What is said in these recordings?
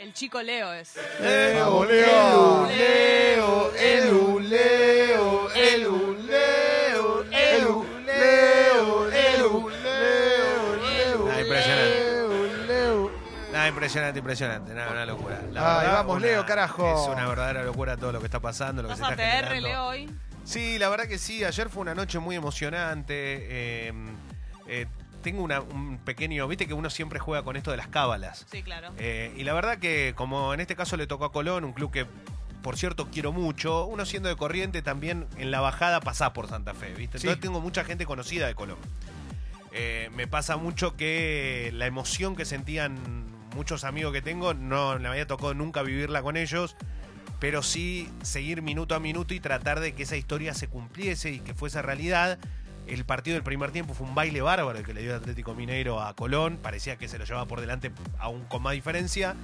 El chico Leo es. Leo, Leo, Leo, Elu, Leo, Elu, Leo, Elu, Leo, Elu, Leo, Leo. Ah, impresionante. Leo, Leo. Nada, impresionante, impresionante. Nada, una locura. La Ay, verdad, vamos, una- Leo, carajo. Es una verdadera locura todo lo que está pasando, lo que se ¿Vas está a TR, generando. Leo, hoy? Sí, la verdad que sí. Ayer fue una noche muy emocionante. eh, eh, tengo una- un pequeño. Viste que uno siempre juega con esto de las cábalas. Sí, claro. Eh, y la verdad que, como en este caso le tocó a Colón, un club que, por cierto, quiero mucho, uno siendo de corriente también en la bajada pasás por Santa Fe, ¿viste? Sí. Entonces tengo mucha gente conocida de Colón. Eh, me pasa mucho que la emoción que sentían muchos amigos que tengo, no me había tocado nunca vivirla con ellos, pero sí seguir minuto a minuto y tratar de que esa historia se cumpliese y que fuese realidad. El partido del primer tiempo fue un baile bárbaro el que le dio Atlético Mineiro a Colón. Parecía que se lo llevaba por delante aún con más diferencia.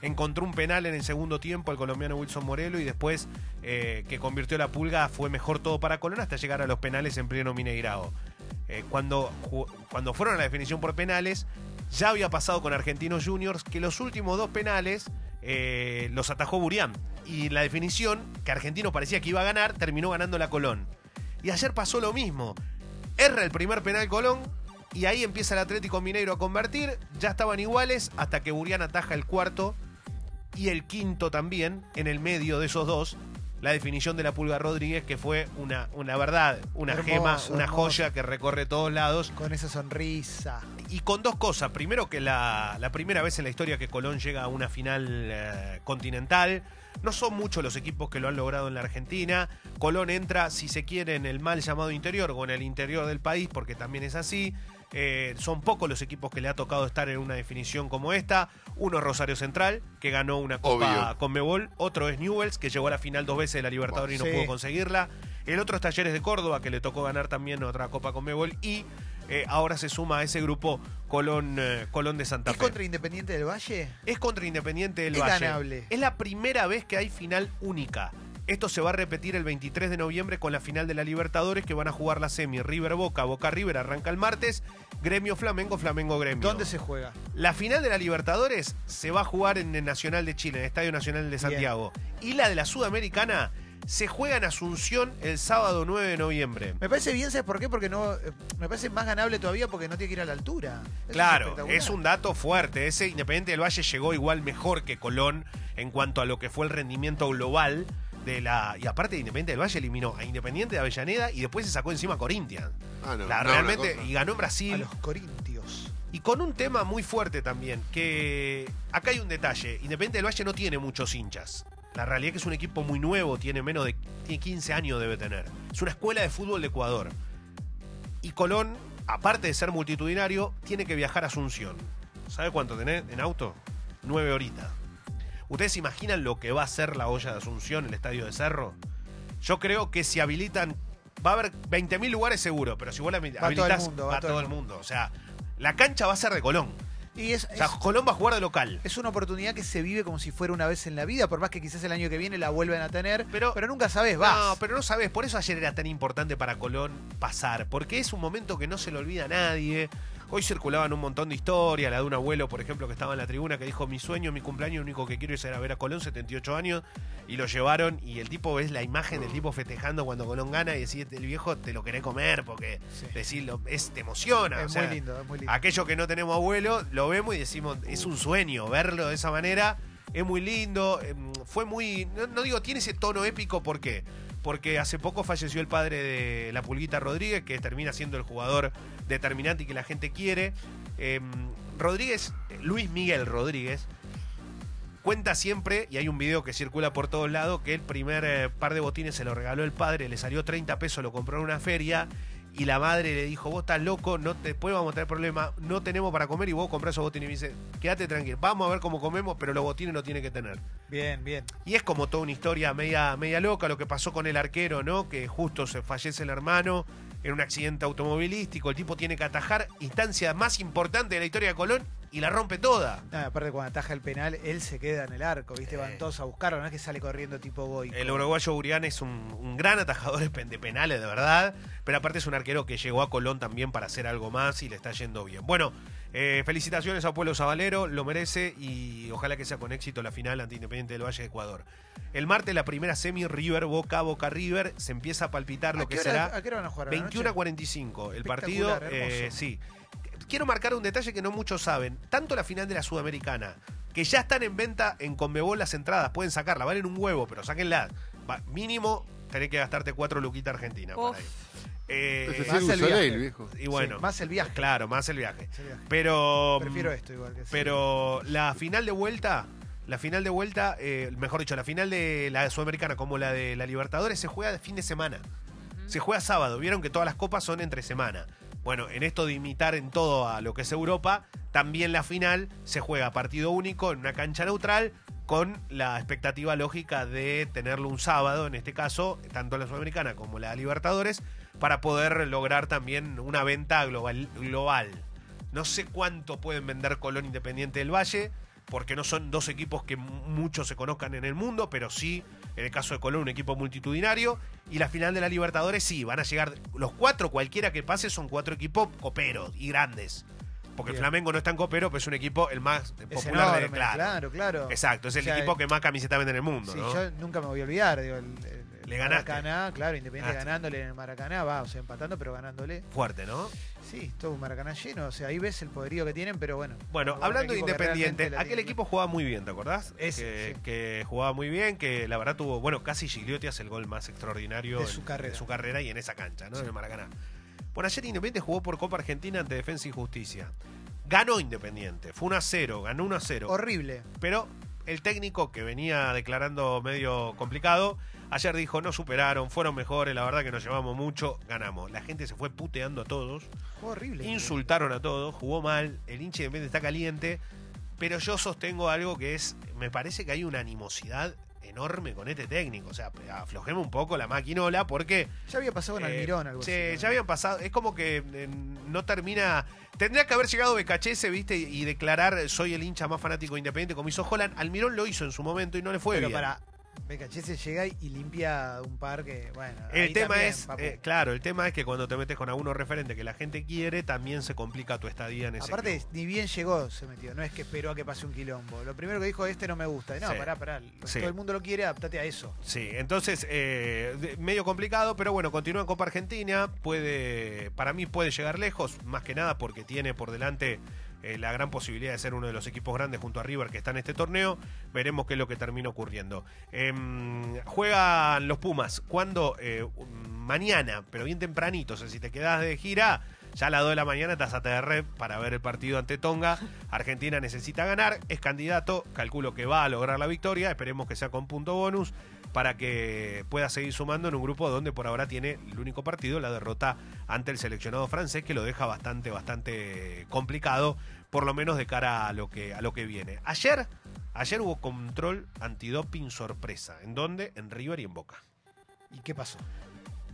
Encontró un penal en el segundo tiempo el colombiano Wilson Morelo y después eh, que convirtió la pulga fue mejor todo para Colón hasta llegar a los penales en pleno Mineirao. Eh, cuando, cuando fueron a la definición por penales, ya había pasado con Argentinos Juniors que los últimos dos penales eh, los atajó Burián. Y la definición, que Argentino parecía que iba a ganar, terminó ganando la Colón. Y ayer pasó lo mismo. Erra el primer penal Colón y ahí empieza el Atlético Mineiro a convertir. Ya estaban iguales hasta que Burián ataja el cuarto y el quinto también, en el medio de esos dos. La definición de la Pulga Rodríguez, que fue una, una verdad, una Hermoso, gema, una hermoso. joya que recorre todos lados. Con esa sonrisa. Y con dos cosas. Primero que la, la primera vez en la historia que Colón llega a una final eh, continental. No son muchos los equipos que lo han logrado en la Argentina. Colón entra, si se quiere, en el mal llamado interior o en el interior del país, porque también es así. Eh, son pocos los equipos que le ha tocado estar en una definición como esta. Uno es Rosario Central, que ganó una Copa Obvio. Conmebol. Otro es Newells, que llegó a la final dos veces de la Libertadores y no Sí. pudo conseguirla. El otro es Talleres de Córdoba, que le tocó ganar también otra Copa Conmebol. Y eh, ahora se suma a ese grupo Colón, eh, Colón de Santa ¿Es Fe. contra Independiente del Valle? Es contra Independiente del Es Valle. ganable. Es la primera vez que hay final única. Esto se va a repetir el 23 de noviembre con la final de la Libertadores que van a jugar la semi River Boca, Boca River arranca el martes, Gremio Flamengo, Flamengo Gremio. ¿Dónde se juega? La final de la Libertadores se va a jugar en el Nacional de Chile, en el Estadio Nacional de Santiago. Y la de la Sudamericana se juega en Asunción el sábado 9 de noviembre. Me parece bien, ¿sabes por qué? Porque no. eh, Me parece más ganable todavía porque no tiene que ir a la altura. Eso Claro, es un dato fuerte. Ese Independiente del Valle llegó igual mejor que Colón en cuanto a lo que fue el rendimiento global de la. Y aparte, Independiente del Valle eliminó a Independiente de Avellaneda y después se sacó encima a Corinthians. Ah, no, La- no, realmente, y ganó en A Brasil. los corintios. Y con un tema muy fuerte también, que acá hay un detalle. Independiente del Valle no tiene muchos hinchas. La realidad es que es un equipo muy nuevo, tiene menos de tiene 15 años debe tener. Es una escuela de fútbol de Ecuador. Y Colón, aparte de ser multitudinario, tiene que viajar a Asunción. ¿Sabe cuánto tenés en auto? Nueve horitas. ¿Ustedes se imaginan lo que va a ser la olla de Asunción, el estadio de Cerro? Yo creo que si habilitan, va a haber 20.000 lugares seguro, pero si vos la todo el habilitas, mundo, va, todo el mundo. O sea, la cancha va a ser de Colón. Y es, O sea, es, Colón va a jugar de local. es una oportunidad que se vive como si fuera una vez en la vida, por más que quizás el año que viene la vuelvan a tener. Pero- Pero, nunca sabes, vas. No, pero no sabes, por eso ayer era tan importante para Colón pasar, porque es un momento que no se le olvida a nadie. Hoy circulaban un montón de historias, la de un abuelo, por ejemplo, que estaba en la tribuna, que dijo, mi sueño, mi cumpleaños, lo único que quiero es ir a ver a Colón, 78 años, y lo llevaron, y el tipo, ves la imagen del tipo festejando cuando Colón gana, y decís, el viejo te lo querés comer, porque Sí. decirlo, es, te emociona. es o sea, muy lindo, es muy lindo. Aquellos que no tenemos abuelo, lo vemos y decimos, es un sueño verlo de esa manera. Es muy lindo. em, Fue muy. No, digo, tiene ese tono épico, ¿por qué? Porque hace poco falleció el padre de la Pulguita Rodríguez, que termina siendo el jugador determinante y que la gente quiere. Em, Rodríguez, Luis Miguel Rodríguez, cuenta siempre, y hay un video que circula por todos lados, que el primer eh, par de botines se lo regaló el padre, le salió 30 pesos, lo compró en una feria, y la madre le dijo, vos estás loco, no te, después vamos a tener problema, no tenemos para comer y vos comprás esos botines. Y me dice, quédate tranquilo, vamos a ver cómo comemos, pero los botines no tiene que tener. Bien, bien. Y es como toda una historia media, media loca, lo que pasó con el arquero, ¿no? Que justo se fallece el hermano en un accidente automovilístico, el tipo tiene que atajar, instancia más importante de la historia de Colón, y la rompe toda. Aparte cuando ataja el penal, él se queda en el arco, ¿viste? Eh. Van todos a buscarlo, no es que sale corriendo tipo boy. El uruguayo Urián es un, un gran atajador de pen- de penales, de verdad. Pero aparte es un arquero que llegó a Colón también para hacer algo más y le está yendo bien. Bueno, eh, felicitaciones a Pueblo Zabalero, lo merece y ojalá que sea con éxito la final ante Independiente del Valle de Ecuador. El martes la primera semi River Boca Boca River se empieza a palpitar lo ¿A que hora- será ¿A qué hora van a jugar? a la 21 a noche? 45. El partido, eh, sí. Quiero marcar un detalle que no muchos saben. Tanto la final de la Sudamericana, que ya están en venta en Conmebol las entradas, pueden sacarla, valen un huevo, pero sáquenla. Va- mínimo tenés que gastarte cuatro luquitas argentinas para ir. Eh, Más el viaje. viejo. y bueno, Sí, más el viaje. claro, más el viaje. Es el viaje. Pero Prefiero esto igual que sí. pero la final de vuelta, la final de vuelta, eh, mejor dicho, la final de la Sudamericana como la de la Libertadores se juega de fin de semana. Se juega sábado. Vieron que todas las copas son entre semana. Bueno, en esto de imitar en todo a lo que es Europa, también la final se juega partido único en una cancha neutral con la expectativa lógica de tenerlo un sábado, en este caso, tanto la Sudamericana como la Libertadores, para poder lograr también una venta global. global. No sé cuánto pueden vender Colón Independiente del Valle, porque no son dos equipos que mu- muchos se conozcan en el mundo, pero sí, en el caso de Colón, un equipo multitudinario. Y la final de la Libertadores, sí, van a llegar los cuatro, cualquiera que pase, son cuatro equipos coperos y grandes. Porque el. Flamengo no es tan copero, pero es un equipo el más popular de claro. claro, claro. Exacto, es el O sea, equipo que más camiseta vende en el mundo, Sí, ¿no? yo nunca me voy a olvidar, digo, el Le ganaste. Maracaná, claro, Independiente Ganaste. ganándole en el Maracaná, va, o sea, empatando, pero ganándole. Fuerte, ¿no? Sí, todo un Maracaná lleno, o sea, ahí ves el poderío que tienen, pero bueno. Bueno, hablando de Independiente, aquel tiene. equipo jugaba muy bien, ¿te acordás? Ese, que, sí. que jugaba muy bien, que la verdad tuvo, bueno, casi Gigliotti hace el gol más extraordinario De en- su carrera. de su carrera y en esa cancha, ¿no? Sí. En el Maracaná. Bueno, ayer Independiente jugó por Copa Argentina ante Defensa y Justicia. Ganó Independiente, fue 1 a 0, ganó 1 a 0. Horrible. Pero el técnico que venía declarando medio complicado, ayer dijo, no superaron, fueron mejores, la verdad que nos llevamos mucho, ganamos. La gente se fue puteando a todos. Fue horrible. Insultaron a todos, jugó mal, el hincha de Independiente está caliente, pero yo sostengo algo que es, me parece que hay una animosidad enorme con este técnico, o sea, aflojemos un poco la maquinola porque Ya había pasado con eh, Almirón algo sí, así. ya habían pasado, es como que eh, no termina, tendría que haber llegado Becachese, viste, y declarar soy el hincha más fanático de Independiente como hizo Holland, Almirón lo hizo en su momento y no le fue Pero bien. para. Becachese llega y limpia un par que, bueno. El tema también, es, eh, claro, el tema es que cuando te metes con alguno referente que la gente quiere, también se complica tu estadía en ese Aparte, club. ni bien llegó, se metió. No es que esperó a que pase un quilombo. Lo primero que dijo, este no me gusta. No, Sí. pará, pará. Sí. Todo el mundo lo quiere, adaptate a eso. Sí, entonces, eh, medio complicado, pero bueno, continúa en Copa Argentina, puede, para mí puede llegar lejos, más que nada porque tiene por delante eh, la gran posibilidad de ser uno de los equipos grandes junto a River que está en este torneo, veremos qué es lo que termina ocurriendo. Em, juegan los Pumas, cuando mañana, pero bien tempranito, o sea, si te quedas de gira... Ya a las 2 de la mañana estás a TR para ver el partido ante Tonga. Argentina necesita ganar, es candidato, calculo que va a lograr la victoria, esperemos que sea con punto bonus para que pueda seguir sumando en un grupo donde por ahora tiene el único partido, la derrota ante el seleccionado francés, que lo deja bastante, bastante complicado, por lo menos de cara a lo que, a lo que viene. Ayer, ayer hubo control antidoping sorpresa. ¿En dónde? En River y en Boca. ¿Y qué pasó?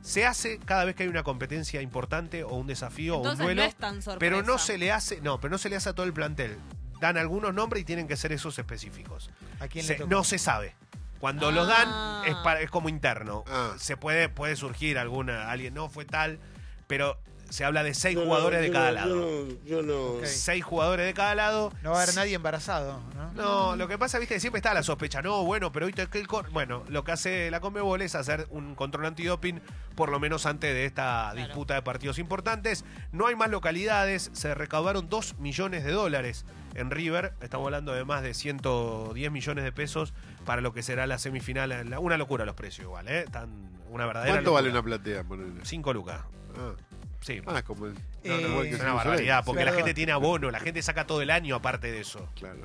Se hace cada vez que hay una competencia importante o un desafío o un duelo. no es tan sorpresa. Pero no se le hace, no, pero no se le hace a todo el plantel. Dan algunos nombres y tienen que ser esos específicos. ¿A quién Se- le tocó? no se sabe. Cuando Ah. los dan es, para- es como interno. Ah. Se puede, puede surgir alguna, alguien no fue tal, pero se habla de seis Yo no- jugadores de yo cada no- lado. Yo no, yo no- Ok. Seis jugadores de cada lado. No va a haber nadie embarazado, ¿no? No, lo que pasa, viste, que siempre está la sospecha. No, bueno, pero ahorita que el cor- Bueno, lo que hace la Conmebol es hacer un control antidoping, por lo menos antes de esta Claro. disputa de partidos importantes. No hay más localidades, se recaudaron 2 millones de dólares en River. Estamos hablando de más de 110 millones de pesos para lo que será la semifinal. La- Una locura los precios, igual, ¿eh? Una verdadera. ¿Cuánto vale locura. una platea? Ponele? 5 lucas. Ah, Sí. ah, como el. No, no, No, igual Eh, que es una barbaridad, porque la gente tiene abono, la gente saca todo el año aparte de eso. Claro.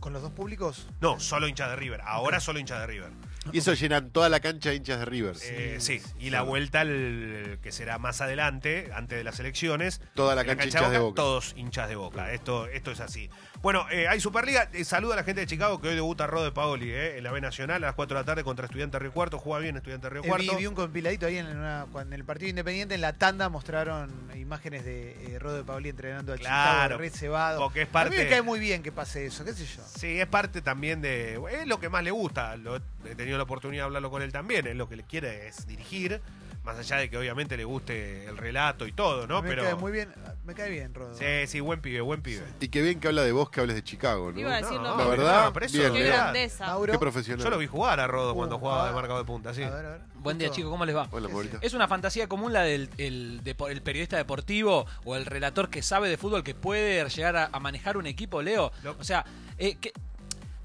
¿Con los dos públicos? No, solo hincha de River. Ahora solo hincha de River. Y eso llenan toda la cancha de hinchas de River. Eh, sí, y la vuelta el, que será más adelante, antes de las elecciones. Toda la en cancha hinchas de Boca. Todos hinchas de boca. Esto, esto es así. Bueno, eh, hay Superliga. Eh, saludo a la gente de Chicago que hoy debuta Rode Paoli eh, en la B Nacional a las 4 de la tarde contra Estudiante Río Cuarto. Juega bien Estudiante Río Eh, Cuarto. vi, vi un compiladito ahí en, una- cuando en el partido independiente, en la tanda mostraron imágenes de eh, Rodo de Pauli entrenando a Claro, Chicago, re cebado. porque es A parte- mí me cae muy bien que pase eso, qué sé yo. Sí, es parte también de. Es lo que más le gusta. Lo, he tenido la oportunidad de hablarlo con él también. Él lo que le quiere es dirigir. Más allá de que obviamente le guste el relato y todo, A ¿no? mí Pero. me cae muy bien, me cae bien, Rodo. Sí, sí, buen pibe, buen pibe. Y qué bien que habla de vos que hables de Chicago, ¿no? Iba a decir lo La verdad, pero eso- bien, Qué grandeza. Mauro, Qué profesional. Yo lo vi jugar a Rodo cuando Uh, jugaba de marcado de punta, sí. a ver, a ver. Buen día, Justo- chicos, ¿cómo les va? Hola, ¿Qué. Es una fantasía común la del el, depo- el periodista deportivo o el relator que sabe de fútbol que puede llegar a, a manejar un equipo, Leo. Lo- O sea, eh, que,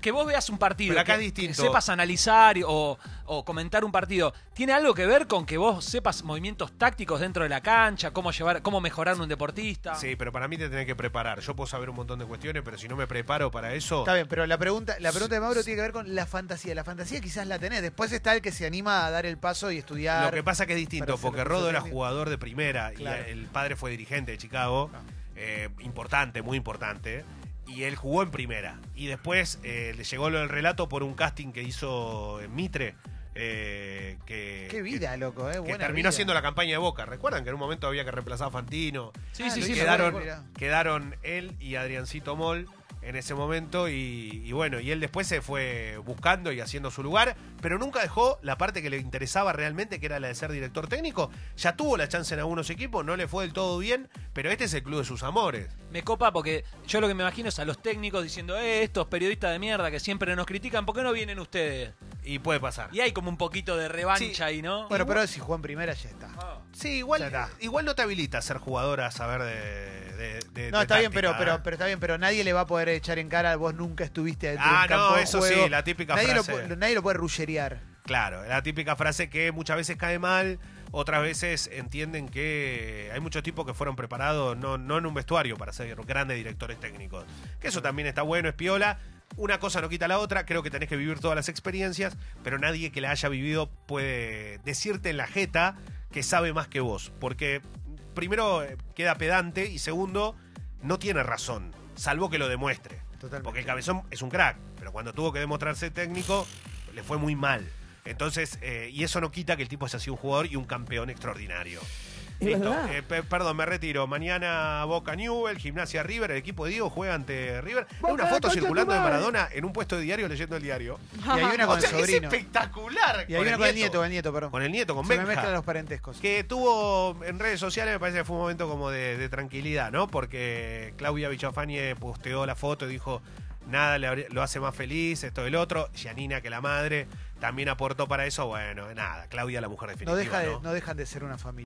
que vos veas un partido, Pero acá que, es distinto. que sepas analizar o, o comentar un partido, ¿tiene algo que ver con que vos sepas movimientos tácticos dentro de la cancha, cómo llevar, cómo mejorar un deportista? Sí, pero para mí te tenés que preparar. Yo puedo saber un montón de cuestiones, pero si no me preparo para eso. Está bien, pero la pregunta, la pregunta de Mauro tiene que ver con la fantasía. La fantasía quizás la tenés. Después está el que se anima a dar el paso y estudiar. Lo que pasa que es distinto, porque Rodo era jugador de primera Claro. y el padre fue dirigente de Chicago, Claro. eh, importante, muy importante, y él jugó en primera. Y después eh, le llegó lo del relato por un casting que hizo en Mitre, eh, que, Qué vida, loco, eh. que terminó vida. haciendo la campaña de Boca. ¿Recuerdan que en un momento había que reemplazar a Fantino? Sí, Ah, sí, sí, quedaron, quedaron él y Adriancito Moll en ese momento y, bueno, y él después se fue buscando y haciendo su lugar, pero nunca dejó la parte que le interesaba realmente, que era la de ser director técnico. Ya tuvo la chance en algunos equipos, no le fue del todo bien, pero este es el club de sus amores. Me copa porque yo lo que me imagino es a los técnicos diciendo, eh, estos periodistas de mierda que siempre nos critican, ¿por qué no vienen ustedes? Y puede pasar. Y hay como un poquito de revancha Sí. ahí, ¿no? Bueno, pero si jugó en primera ya está. Ah. Sí, igual, está. igual no te habilita a ser jugador a saber de... de- de- No, de está bien, pero, táctica, pero, ¿eh? pero está bien, pero nadie le va a poder echar en cara, vos nunca estuviste dentro Ah, del campo no, de eso juego. sí, la típica nadie frase. Pu- nadie lo puede rusherear. Claro, la típica frase que muchas veces cae mal, otras veces entienden que hay muchos tipos que fueron preparados no, no en un vestuario para ser grandes directores técnicos. Que eso también está bueno, es piola. Una cosa no quita la otra, creo que tenés que vivir todas las experiencias, pero nadie que la haya vivido puede decirte en la jeta que sabe más que vos. Porque primero eh, queda pedante y segundo, no tiene razón, salvo que lo demuestre. Totalmente. Porque el cabezón es un crack, pero cuando tuvo que demostrarse técnico, le fue muy mal. Entonces, eh, y eso no quita que el tipo haya sido un jugador y un campeón extraordinario. Listo. Eh, pe- perdón, me retiro. Mañana Boca Newell, Gimnasia River, el equipo de Diego juega ante River. Hay una foto circulando de Maradona en un puesto de diario leyendo el diario. Y hay una con O sea, el es espectacular. Y hay una con el nieto, con el nieto, perdón. Con el nieto, con Se me Benja. mezclan los parentescos. Que tuvo en redes sociales, me parece que fue un momento como de, de tranquilidad, ¿no? Porque Claudia Villafañe posteó la foto y dijo, nada le lo hace más feliz, esto del otro. Yanina, que la madre, también aportó para eso. Bueno, nada, Claudia la mujer definitiva. No, deja de- ¿no? no dejan de ser una familia.